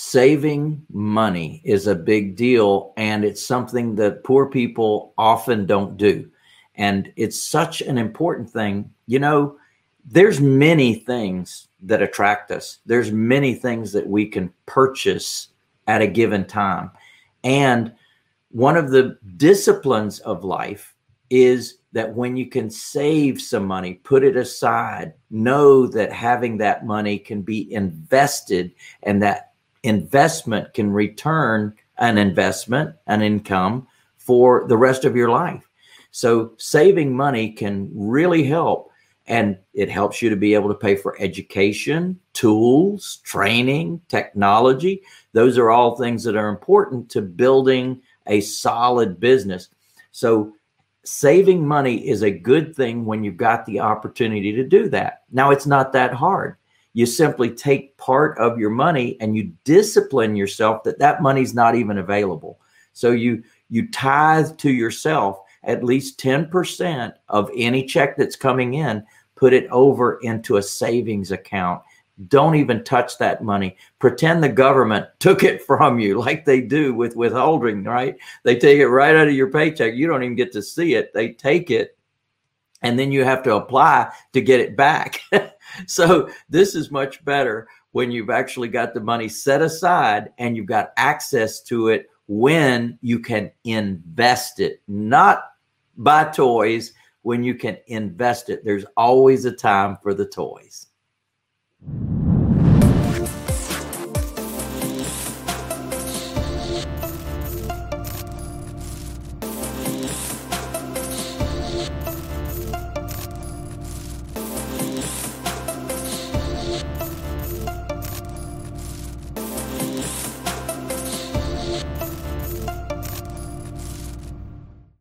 saving money is a big deal and it's something that poor people often don't do. And it's such an important thing. You know there's many things that attract us. There's many things that we can purchase at a given time. And one of the disciplines of life is that when you can save some money, put it aside, know that having that money can be invested and that investment can return an investment, an income for the rest of your life. So saving money can really help and it helps you to be able to pay for education, tools, training, technology. Those are all things that are important to building a solid business. So saving money is a good thing when you've got the opportunity to do that. Now, it's not that hard. You simply take part of your money and you discipline yourself that that money's not even available. So you you tithe to yourself at least 10% of any check that's coming in, put it over into a savings account don't even touch that money. Pretend the government took it from you like they do with withholding, right? They take it right out of your paycheck. You don't even get to see it. They take it and then you have to apply to get it back. so this is much better when you've actually got the money set aside and you've got access to it when you can invest it, not buy toys when you can invest it. There's always a time for the toys.